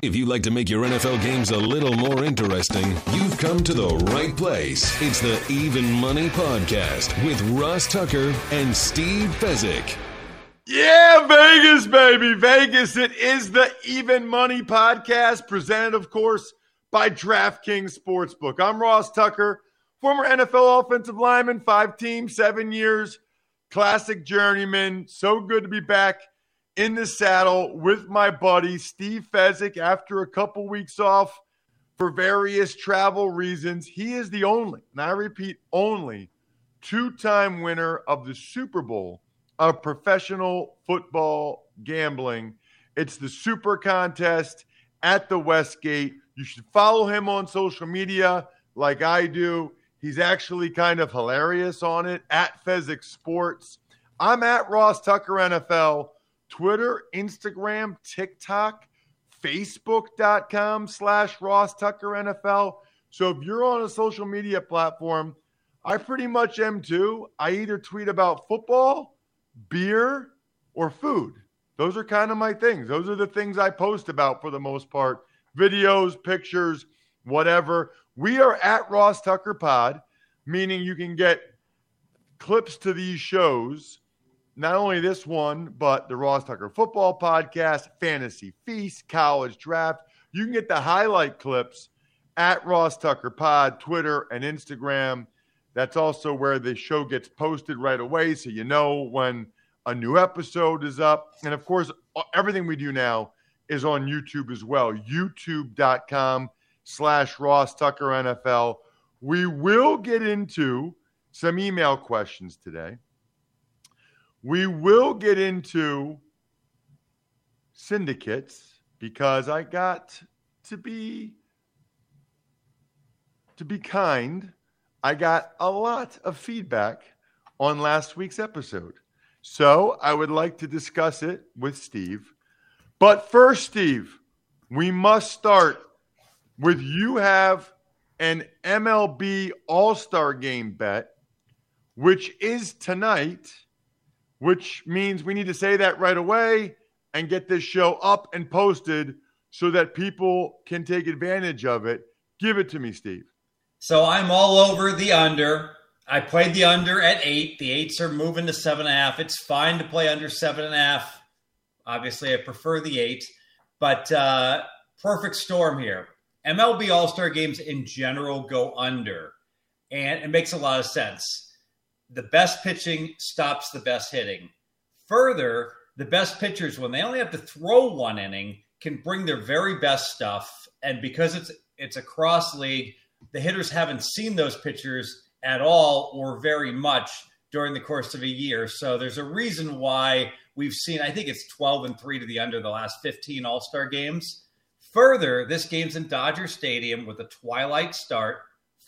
If you'd like to make your NFL games a little more interesting, you've come to the right place. It's the Even Money Podcast with Ross Tucker and Steve Fezzik. Yeah, Vegas, baby. Vegas. It is the Even Money Podcast, presented, of course, by DraftKings Sportsbook. I'm Ross Tucker, former NFL offensive lineman, five teams, seven years, classic journeyman. So good to be back in the saddle with my buddy Steve Fezzik after a couple weeks off for various travel reasons. He is the only, and I repeat, only two time winner of the Super Bowl of professional football gambling. It's the Super Contest at the Westgate. You should follow him on social media like I do. He's actually kind of hilarious on it at Fezzik Sports. I'm at Ross Tucker NFL, Twitter, Instagram, TikTok, Facebook.com slash Ross Tucker NFL. So if you're on a social media platform, I pretty much am too. I either tweet about football beer or food. Those are kind of my things. Those are the things I post about for the most part videos, pictures, whatever. We are at Ross Tucker Pod, meaning you can get clips to these shows. Not only this one, but the Ross Tucker Football Podcast, Fantasy Feast, College Draft. You can get the highlight clips at Ross Tucker Pod, Twitter, and Instagram. That's also where the show gets posted right away. So you know when a new episode is up. And of course, everything we do now is on YouTube as well. YouTube.com slash Ross Tucker NFL. We will get into some email questions today. We will get into syndicates because I got to be to be kind I got a lot of feedback on last week's episode. So I would like to discuss it with Steve. But first, Steve, we must start with you have an MLB All Star game bet, which is tonight, which means we need to say that right away and get this show up and posted so that people can take advantage of it. Give it to me, Steve. So I'm all over the under. I played the under at eight. The eights are moving to seven and a half. It's fine to play under seven and a half. Obviously, I prefer the eight, but uh, perfect storm here. MLB All Star games in general go under, and it makes a lot of sense. The best pitching stops the best hitting. Further, the best pitchers, when they only have to throw one inning, can bring their very best stuff. And because it's it's a cross league, the hitters haven't seen those pitchers at all or very much during the course of a year. So there's a reason why we've seen, I think it's 12 and 3 to the under the last 15 All Star games. Further, this game's in Dodger Stadium with a twilight start,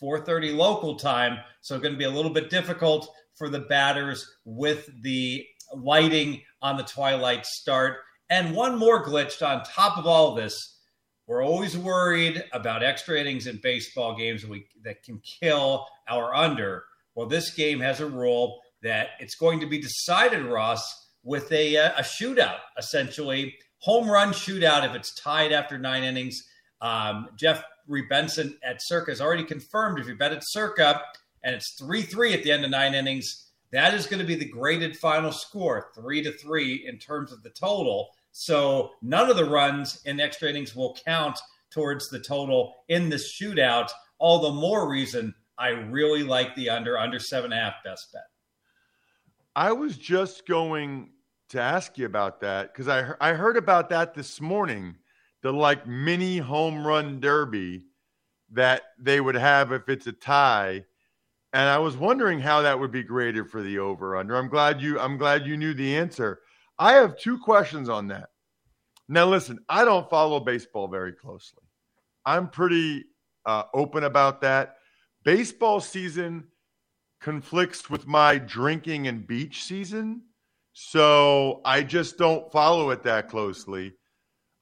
4:30 local time, so going to be a little bit difficult for the batters with the lighting on the twilight start. And one more glitch on top of all this. We're always worried about extra innings in baseball games we, that can kill our under. Well, this game has a rule that it's going to be decided, Ross, with a, uh, a shootout, essentially. Home run shootout if it's tied after nine innings. Um, Jeff Benson at Circa is already confirmed if you bet at Circa and it's 3 3 at the end of nine innings, that is going to be the graded final score, three to three in terms of the total. So none of the runs in extra innings will count towards the total in this shootout. All the more reason I really like the under, under seven and a half best bet. I was just going to ask you about that because I, I heard about that this morning the like mini home run derby that they would have if it's a tie. And I was wondering how that would be graded for the over under. I'm glad you I'm glad you knew the answer. I have two questions on that. Now listen, I don't follow baseball very closely. I'm pretty uh, open about that. Baseball season conflicts with my drinking and beach season. So I just don't follow it that closely.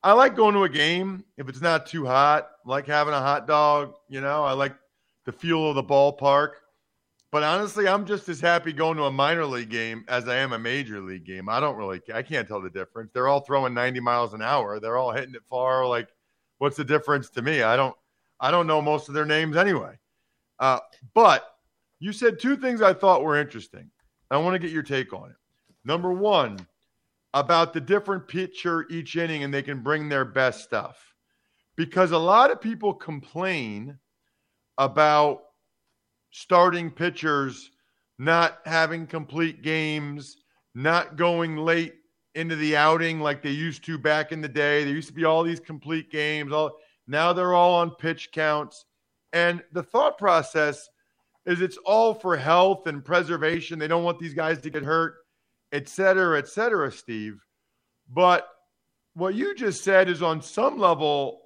I like going to a game if it's not too hot. I like having a hot dog, you know. I like the feel of the ballpark. But honestly, I'm just as happy going to a minor league game as I am a major league game. I don't really I can't tell the difference. They're all throwing 90 miles an hour. They're all hitting it far like what's the difference to me? I don't I don't know most of their names anyway. Uh, but you said two things I thought were interesting. I want to get your take on it. Number one, about the different pitcher each inning and they can bring their best stuff. Because a lot of people complain about starting pitchers not having complete games, not going late into the outing like they used to back in the day. There used to be all these complete games. All now they're all on pitch counts. And the thought process is it's all for health and preservation. They don't want these guys to get hurt et cetera, et cetera, Steve. But what you just said is on some level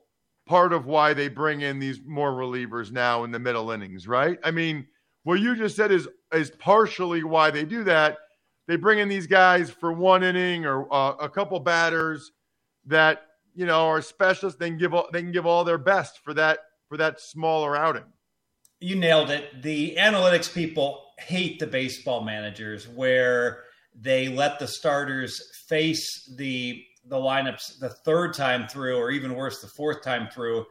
part of why they bring in these more relievers now in the middle innings, right? I mean, what you just said is is partially why they do that. They bring in these guys for one inning or uh, a couple batters that you know are specialists. They can give all, they can give all their best for that for that smaller outing. You nailed it. The analytics people hate the baseball managers where they let the starters face the the lineups the third time through, or even worse, the fourth time through.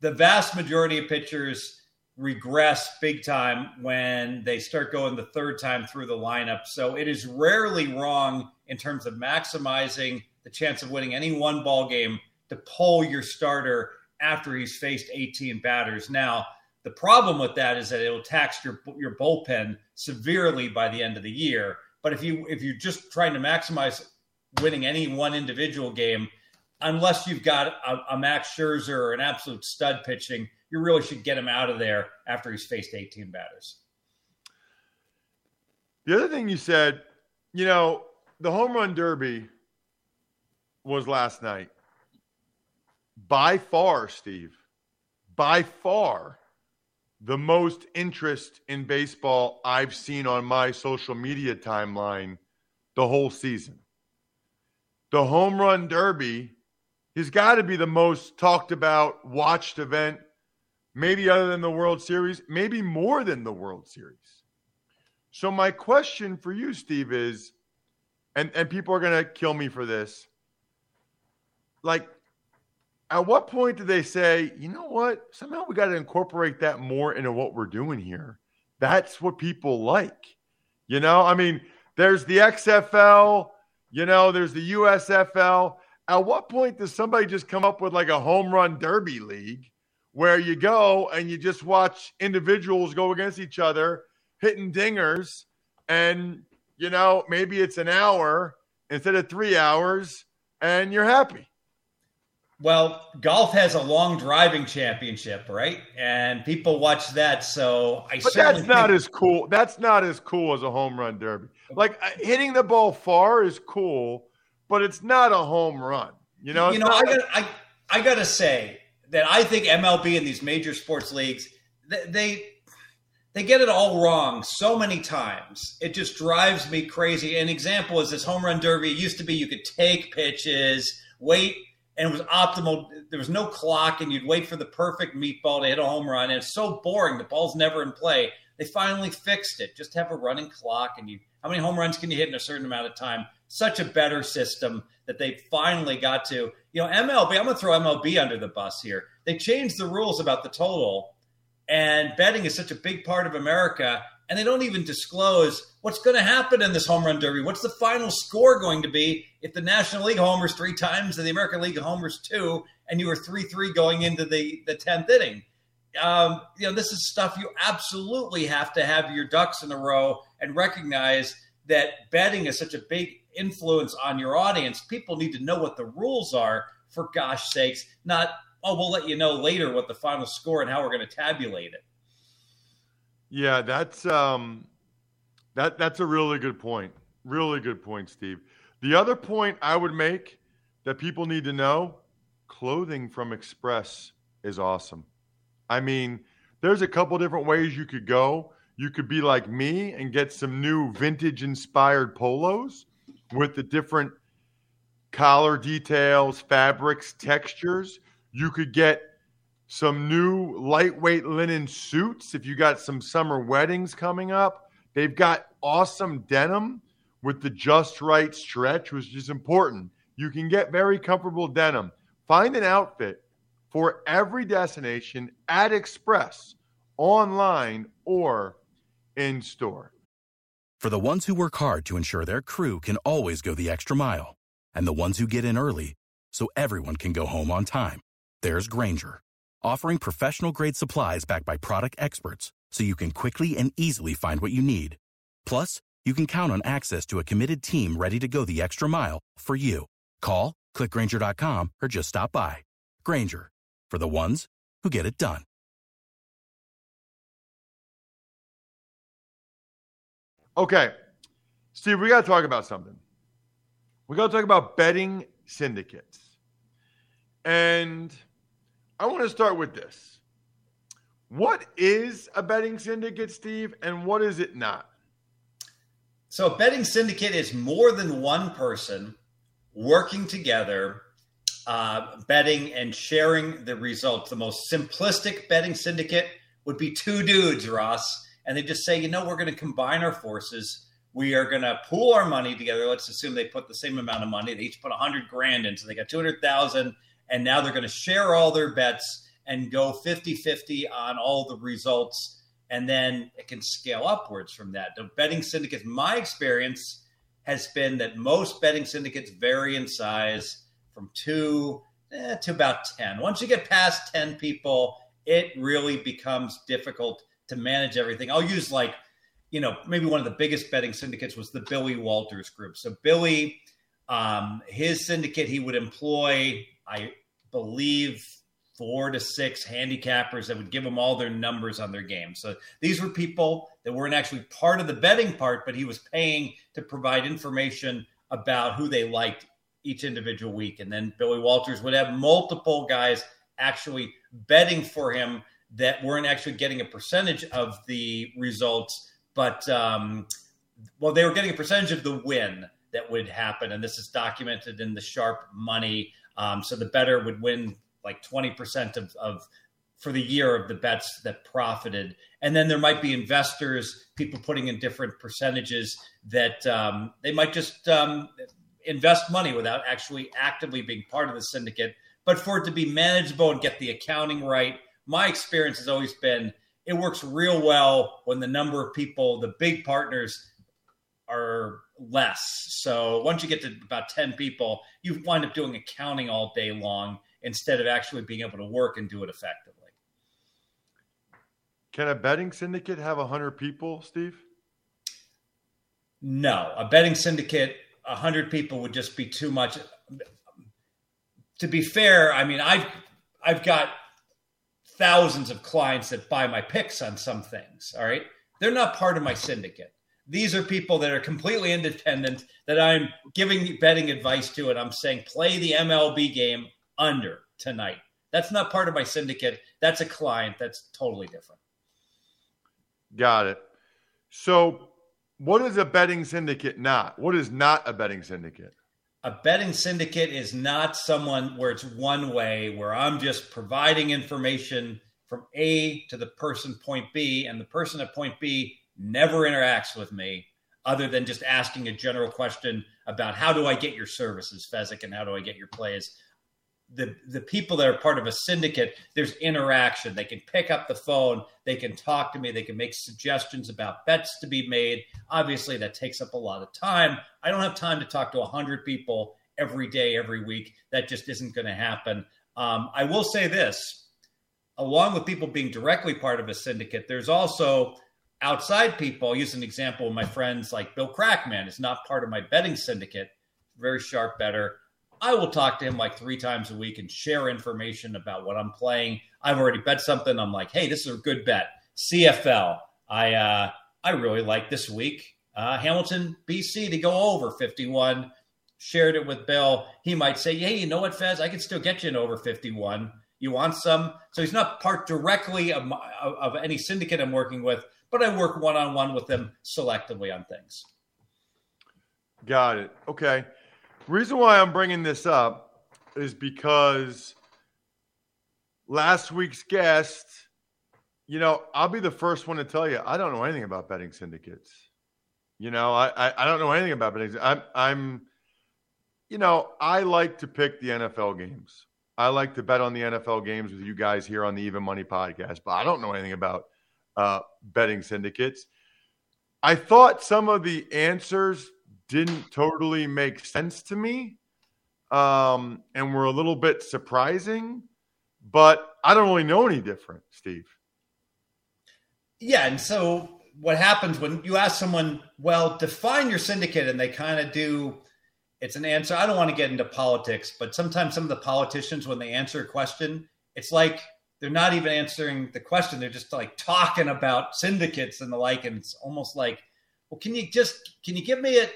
The vast majority of pitchers regress big time when they start going the third time through the lineup. So it is rarely wrong in terms of maximizing the chance of winning any one ball game to pull your starter after he's faced 18 batters. Now, the problem with that is that it'll tax your your bullpen severely by the end of the year. But if you if you're just trying to maximize winning any one individual game, unless you've got a, a Max Scherzer or an absolute stud pitching, you really should get him out of there after he's faced 18 batters. The other thing you said, you know, the home run derby was last night. By far, Steve, by far the most interest in baseball I've seen on my social media timeline the whole season. The home run derby has got to be the most talked about, watched event, maybe other than the World Series, maybe more than the World Series. So, my question for you, Steve, is and, and people are going to kill me for this. Like, at what point do they say, you know what? Somehow we got to incorporate that more into what we're doing here. That's what people like. You know, I mean, there's the XFL, you know, there's the USFL. At what point does somebody just come up with like a home run derby league where you go and you just watch individuals go against each other hitting dingers and, you know, maybe it's an hour instead of three hours and you're happy? Well, golf has a long driving championship, right? And people watch that. So I. But that's not as cool. That's not as cool as a home run derby. Like uh, hitting the ball far is cool, but it's not a home run. You know. You know, I got I I got to say that I think MLB and these major sports leagues they they get it all wrong so many times. It just drives me crazy. An example is this home run derby. It used to be you could take pitches, wait and it was optimal. There was no clock, and you'd wait for the perfect meatball to hit a home run. And it's so boring. The ball's never in play. They finally fixed it. Just have a running clock, and you how many home runs can you hit in a certain amount of time? Such a better system that they finally got to. You know, MLB. I'm going to throw MLB under the bus here. they changed the rules about the total, and betting is such a big part of America, and they don't even disclose what's going to happen in this home run derby. What's the final score going to be if the National League homers three times and the American League homers two, and you were three three going into the the tenth inning? Um, you know, this is stuff you absolutely have to have your ducks in a row and recognize that betting is such a big influence on your audience. People need to know what the rules are, for gosh sakes, not, oh, we'll let you know later what the final score and how we're going to tabulate it. Yeah, that's um that that's a really good point. Really good point, Steve. The other point I would make that people need to know, clothing from Express is awesome. I mean, there's a couple different ways you could go. You could be like me and get some new vintage inspired polos with the different collar details, fabrics, textures. You could get some new lightweight linen suits if you got some summer weddings coming up. They've got awesome denim with the just right stretch, which is important. You can get very comfortable denim. Find an outfit for every destination at Express, online or in store. For the ones who work hard to ensure their crew can always go the extra mile, and the ones who get in early so everyone can go home on time, there's Grainger, offering professional grade supplies backed by product experts so you can quickly and easily find what you need. Plus, you can count on access to a committed team ready to go the extra mile for you. Call, clickgrainger.com, or just stop by. Grainger, for the ones who get it done. Okay, Steve, we got to talk about something. We got to talk about betting syndicates. And I want to start with this. What is a betting syndicate, Steve, and what is it not? So, a betting syndicate is more than one person working together, uh, betting and sharing the results. The most simplistic betting syndicate would be two dudes, Ross and they just say, you know, we're going to combine our forces. We are going to pool our money together. Let's assume they put the same amount of money. They each put a hundred grand in, so they got two hundred thousand, and now they're going to share all their bets and go 50-50 on all the results, and then it can scale upwards from that. The betting syndicates, my experience has been that most betting syndicates vary in size from two eh, to about ten. Once you get past ten people, it really becomes difficult to manage everything. I'll use like, you know, maybe one of the biggest betting syndicates was the Billy Walters Group. So Billy, um, his syndicate, he would employ, I believe, four to six handicappers that would give them all their numbers on their game. So these were people that weren't actually part of the betting part, but he was paying to provide information about who they liked each individual week. And then Billy Walters would have multiple guys actually betting for him that weren't actually getting a percentage of the results, but um, well, they were getting a percentage of the win that would happen, and this is documented in the sharp money. Um, so the better would win like twenty percent of, of for the year of the bets that profited, and then there might be investors, people putting in different percentages that um, they might just um, invest money without actually actively being part of the syndicate. But for it to be manageable and get the accounting right, my experience has always been it works real well when the number of people, the big partners, are less. So once you get to about 10 people, you wind up doing accounting all day long instead of actually being able to work and do it effectively. Can a betting syndicate have 100 people, Steve? No, a betting syndicate, 100 people would just be too much. To be fair, I mean, I've I've got thousands of clients that buy my picks on some things. All right. They're not part of my syndicate. These are people that are completely independent that I'm giving betting advice to, and I'm saying play the MLB game under tonight. That's not part of my syndicate. That's a client. That's totally different. Got it. So, what is a betting syndicate not? What is not a betting syndicate? a betting syndicate is not someone where it's one way, where I'm just providing information from A to the person point B, and the person at point B never interacts with me other than just asking a general question about how do I get your services, Fezzik, and how do I get your plays. the the people that are part of a syndicate, there's interaction. They can pick up the phone, they can talk to me, they can make suggestions about bets to be made. Obviously, that takes up a lot of time. I don't have time to talk to hundred people every day, every week. That just isn't going to happen. Um, I will say this: along with people being directly part of a syndicate, there's also outside people. I'll use an example. Of my friends like Bill Crackman is not part of my betting syndicate. Very sharp better I will talk to him like three times a week and share information about what I'm playing. I've already bet something. I'm like, hey, this is a good bet. CFL. I uh, I really like this week. Uh, Hamilton, BC to go over 51. Shared it with Bill. He might say, hey, you know what, Fez? I can still get you an over 51. You want some? So he's not part directly of, of, any syndicate I'm working with, but I work one on one with them selectively on things. Got it. Okay reason why I'm bringing this up is because last week's guest, you know, I'll be the first one to tell you I don't know anything about betting syndicates. You know, I I, I don't know anything about betting. I'm I'm, you know, I like to pick the NFL games. I like to bet on the NFL games with you guys here on the Even Money podcast, but I don't know anything about uh, betting syndicates. I thought some of the answers didn't totally make sense to me um, and were a little bit surprising, but I don't really know any different, Steve. Yeah. And so what happens when you ask someone, well, define your syndicate, and they kind of do, it's an answer. I don't want to get into politics, but sometimes some of the politicians, when they answer a question, it's like they're not even answering the question. They're just like talking about syndicates and the like. And it's almost like, well, can you just, can you give me a,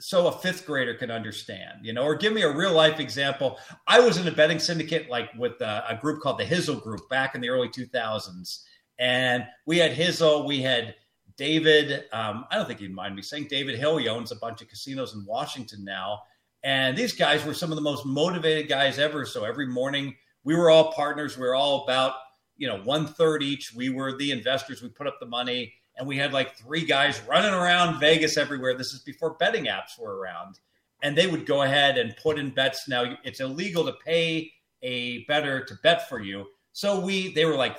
so a fifth grader can understand, you know, or give me a real life example. I was in a betting syndicate like with a, a group called the Hizzle Group back in the early 2000s. And we had Hizzle, we had David. Um, I don't think he'd mind me saying David Hill. He owns a bunch of casinos in Washington now. And these guys were some of the most motivated guys ever. So every morning we were all partners. We were all about, you know, one third each. We were the investors. We put up the money and we had like three guys running around Vegas everywhere. This is before betting apps were around. And they would go ahead and put in bets. Now it's illegal to pay a better to bet for you. So we they were like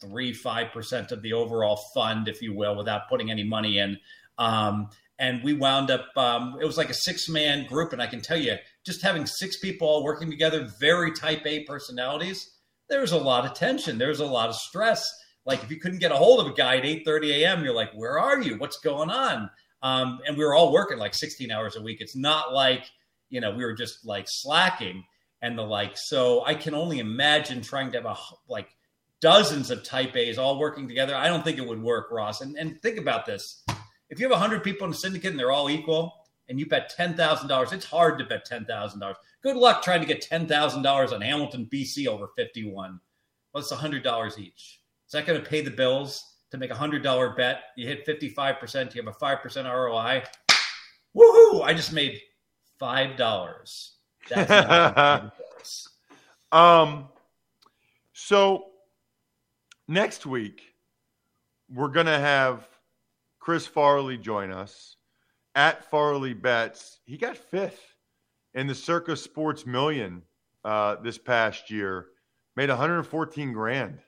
three, five percent of the overall fund, if you will, without putting any money in. Um, and we wound up um, it was like a six man group and i can tell you just having six people all working together very type a personalities there was a lot of tension there was a lot of stress like if you couldn't get a hold of a guy at 8:30 a.m., you're like, "Where are you? What's going on?" Um, and we were all working like 16 hours a week. It's not like you know we were just like slacking and the like. So I can only imagine trying to have a like dozens of type A's all working together. I don't think it would work, Ross. And and think about this: if you have 100 people in a syndicate and they're all equal, and you bet ten thousand dollars, it's hard to bet ten thousand dollars. Good luck trying to get ten thousand dollars on Hamilton, BC over 51. Well, it's hundred dollars each Is that going to pay the bills to make a hundred dollar bet? You hit fifty five percent. You have a five percent ROI. Woohoo! I just made five dollars. um. So next week we're gonna have Chris Farley join us at Farley Bets. He got fifth in the Circa Sports Million uh, this past year. Made 114 grand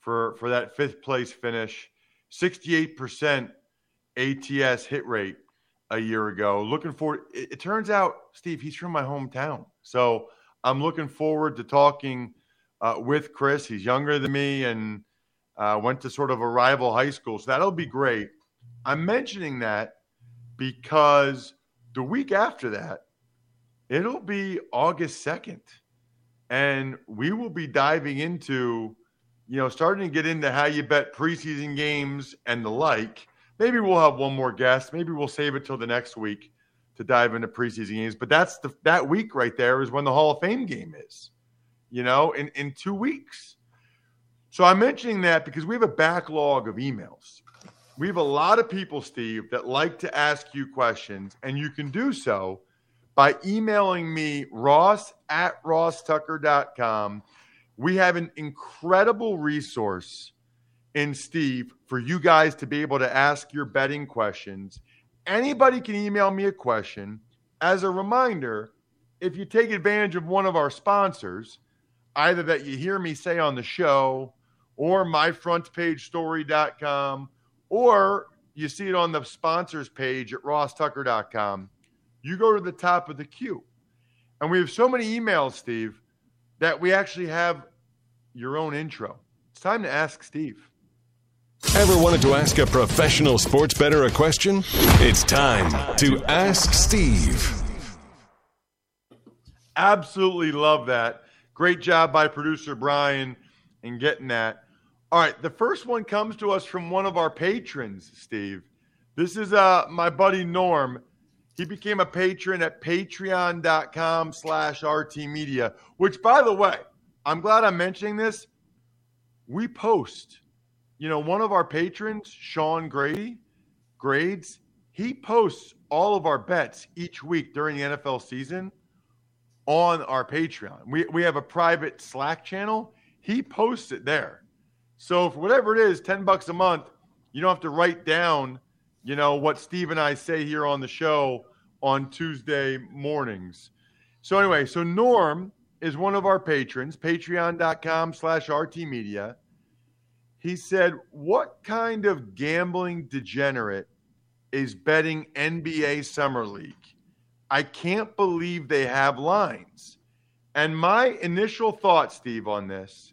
for for that fifth place finish. 68% ATS hit rate a year ago. Looking forward. It, it, turns out, Steve, he's from my hometown, so I'm looking forward to talking uh, with Chris. He's younger than me and uh, went to sort of a rival high school, so that'll be great. I'm mentioning that because the week after that, it'll be August 2nd, and we will be diving into you know, starting to get into how you bet preseason games and the like. Maybe we'll have one more guest. Maybe we'll save it till the next week to dive into preseason games. But that's the that week right there is when the Hall of Fame game is, you know, in, in two weeks. So I'm mentioning that because we have a backlog of emails. We have a lot of people, Steve, that like to ask you questions, and you can do so by emailing me, ross at rosstucker.com we have an incredible resource in Steve for you guys to be able to ask your betting questions. Anybody can email me a question. As a reminder, if you take advantage of one of our sponsors, either that you hear me say on the show or myfrontpagestory.com or you see it on the sponsors page at rosstucker.com, you go to the top of the queue. And we have so many emails, Steve, that we actually have your own intro. It's time to ask Steve. Ever wanted to ask a professional sports better a question? It's time to ask Steve. Absolutely love that. Great job by producer Brian in getting that. All right, the first one comes to us from one of our patrons, Steve. This is uh my buddy Norm. He became a patron at patreon.com slash RT Media, which by the way, I'm glad I'm mentioning this. We post, you know, one of our patrons, Sean Grady, grades, he posts all of our bets each week during the NFL season on our Patreon. We, we have a private Slack channel. He posts it there. So for whatever it is, 10 bucks a month, you don't have to write down, you know, what Steve and I say here on the show on Tuesday mornings. So anyway, so Norm is one of our patrons, patreon.com slash rtmedia. He said, what kind of gambling degenerate is betting NBA Summer League? I can't believe they have lines. And my initial thought, Steve, on this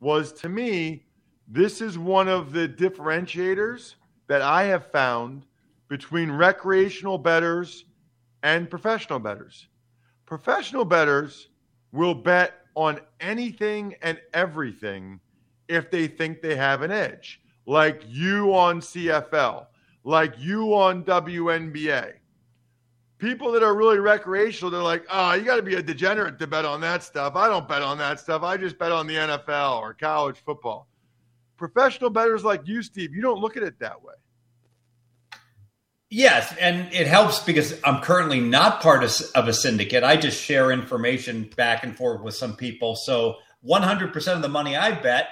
was to me, this is one of the differentiators that I have found between recreational betters and professional betters. Professional betters will bet on anything and everything if they think they have an edge, like you on CFL, like you on WNBA. People that are really recreational, they're like, oh, you got to be a degenerate to bet on that stuff. I don't bet on that stuff. I just bet on the NFL or college football professional bettors like you, Steve, you don't look at it that way. Yes, and it helps because I'm currently not part of, of a syndicate. I just share information back and forth with some people. So 100% of the money I bet,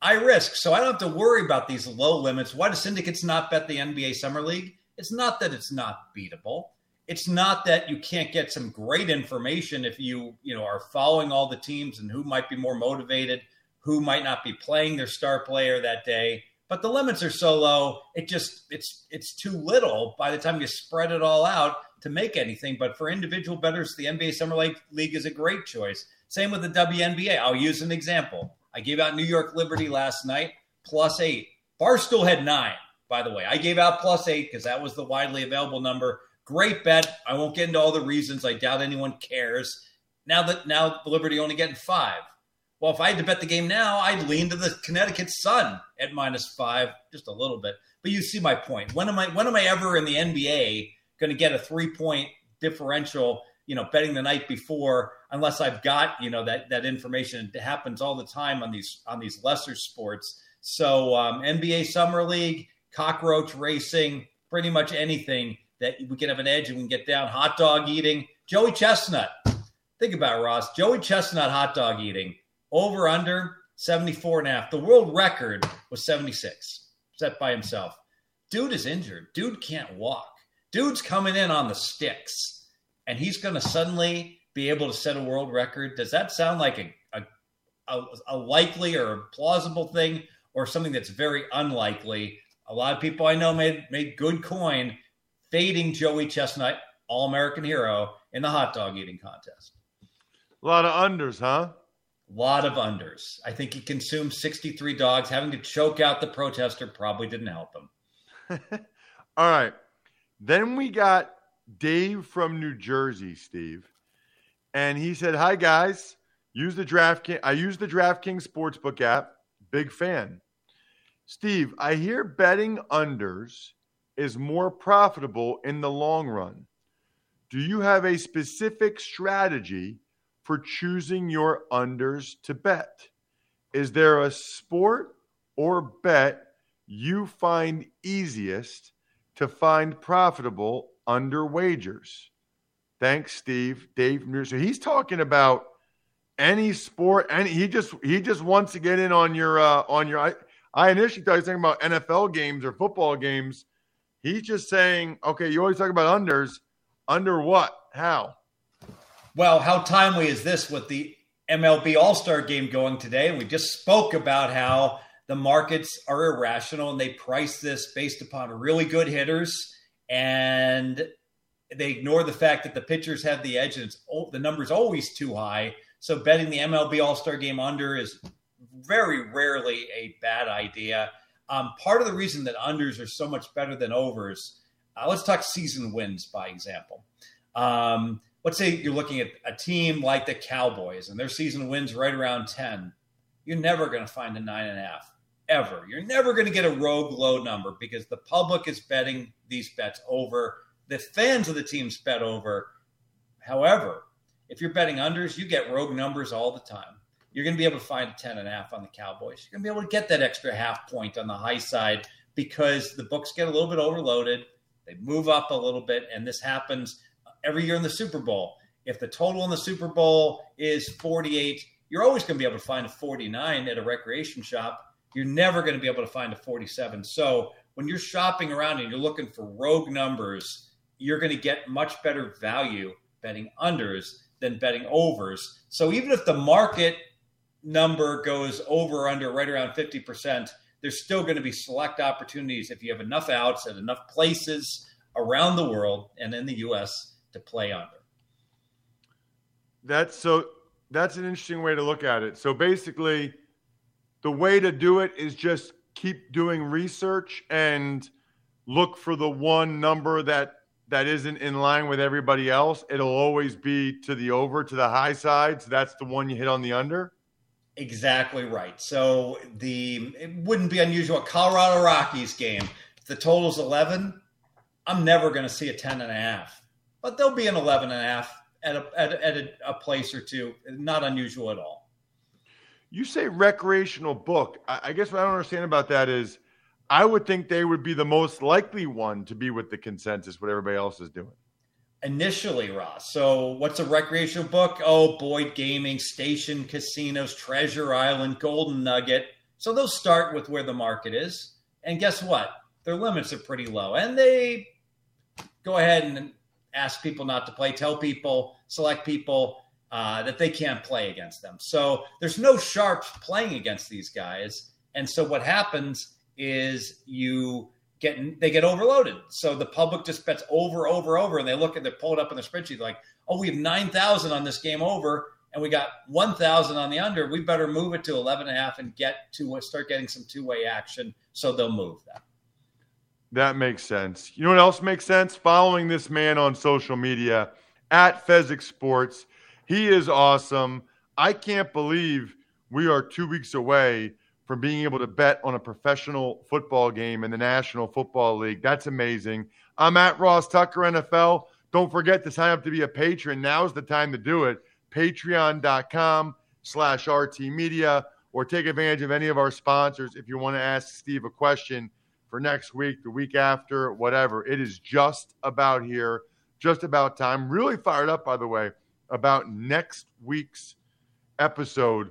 I risk. So I don't have to worry about these low limits. Why do syndicates not bet the NBA Summer League? It's not that it's not beatable. It's not that you can't get some great information if you, you know, are following all the teams and who might be more motivated who might not be playing their star player that day. But the limits are so low, it just it's it's too little by the time you spread it all out to make anything. But for individual bettors, the NBA Summer League, League is a great choice. Same with the WNBA. I'll use an example. I gave out New York Liberty last night, plus eight. Barstool had nine, by the way. I gave out plus eight because that was the widely available number. Great bet. I won't get into all the reasons. I doubt anyone cares. Now that now the Liberty only getting five. Well, if I had to bet the game now, I'd lean to the Connecticut Sun at minus five, just a little bit. But you see my point. When am I when am I ever in the NBA going to get a three point differential? You know, betting the night before, unless I've got you know that that information. It happens all the time on these on these lesser sports. So um, NBA Summer League, cockroach racing, pretty much anything that we can have an edge and we can get down. Hot dog eating, Joey Chestnut. Think about it, Ross. Joey Chestnut hot dog eating over under 74 and a half. The world record was 76, set by himself. Dude is injured. Dude can't walk. Dude's coming in on the sticks, and he's going to suddenly be able to set a world record. Does that sound like a, a, a, a likely or a plausible thing, or something that's very unlikely? A lot of people I know made made good coin fading Joey Chestnut, All American hero, in the hot dog eating contest. A lot of unders, huh? A lot of unders. I think he consumed 63 dogs. Having to choke out the protester probably didn't help him. All right. Then we got Dave from New Jersey, Steve. And he said, Hi guys. Use the DraftKings. I use the DraftKings Sportsbook app. Big fan. Steve, I hear betting unders is more profitable in the long run. Do you have a specific strategy for choosing your unders to bet? Is there a sport or bet you find easiest to find profitable under wagers? Thanks, Steve. Dave So he's talking about any sport, and he just he just wants to get in on your uh, on your. I, I initially thought he was talking about NFL games or football games. He's just saying, okay, you always talk about unders. Under what? How? Well, how timely is this with the MLB All Star game going today? We just spoke about how the markets are irrational and they price this based upon really good hitters and they ignore the fact that the pitchers have the edge and it's, the number's always too high. So betting the MLB All Star game under is very rarely a bad idea. Um, part of the reason that unders are so much better than overs, uh, let's talk season wins by example. Um, let's say you're looking at a team like the Cowboys and their season wins right around 10. You're never going to find a nine and a half ever. You're never going to get a rogue low number because the public is betting these bets over. The fans of the teams bet over. However, if you're betting unders, you get rogue numbers all the time. You're going to be able to find a 10 and a half on the Cowboys. You're going to be able to get that extra half point on the high side because the books get a little bit overloaded. They move up a little bit, and this happens every year in the Super Bowl. If the total in the Super Bowl is 48, you're always going to be able to find a 49 at a recreation shop you're never going to be able to find a 47. So when you're shopping around and you're looking for rogue numbers, you're going to get much better value betting unders than betting overs. So even if the market number goes over under right around 50%, there's still going to be select opportunities if you have enough outs at enough places around the world and in the US to play under. That's so that's an interesting way to look at it. So basically, the way to do it is just keep doing research and look for the one number that that isn't in line with everybody else. It'll always be to the over, to the high side. So that's the one you hit on the under. Exactly right. So the it wouldn't be unusual. Colorado Rockies game. If the total's 11, I'm never going to see a 10 and a half, but there'll be an 11 and a half at a, at, a, at a, a place or two. Not unusual at all. You say recreational book. I, I guess what I don't understand about that is I would think they would be the most likely one to be with the consensus, what everybody else is doing. Initially, Ross. So, what's a recreational book? Oh, Boyd Gaming, Station Casinos, Treasure Island, Golden Nugget. So, those start with where the market is. And guess what? Their limits are pretty low. And they go ahead and ask people not to play, tell people, select people uh, that they can't play against them. So there's no sharps playing against these guys. And so what happens is you get they get overloaded. So the public just bets over, over, over, and they look at they pull it up in the spreadsheet like, oh, we have nine thousand on this game over, and we got one thousand on the under. We better move it to eleven and a half and get to start getting some two way action. So they'll move that. That makes sense. You know what else makes sense? Following this man on social media at Fezzik Sports. He is awesome. I can't believe we are two weeks away from being able to bet on a professional football game in the National Football League. That's amazing. I'm at Ross Tucker NFL. Don't forget to sign up to be a patron. Now's the time to do it. Patreon.com slash RT Media or take advantage of any of our sponsors if you want to ask Steve a question for next week, the week after, whatever. It is just about here, just about time. Really fired up, by the way about next week's episode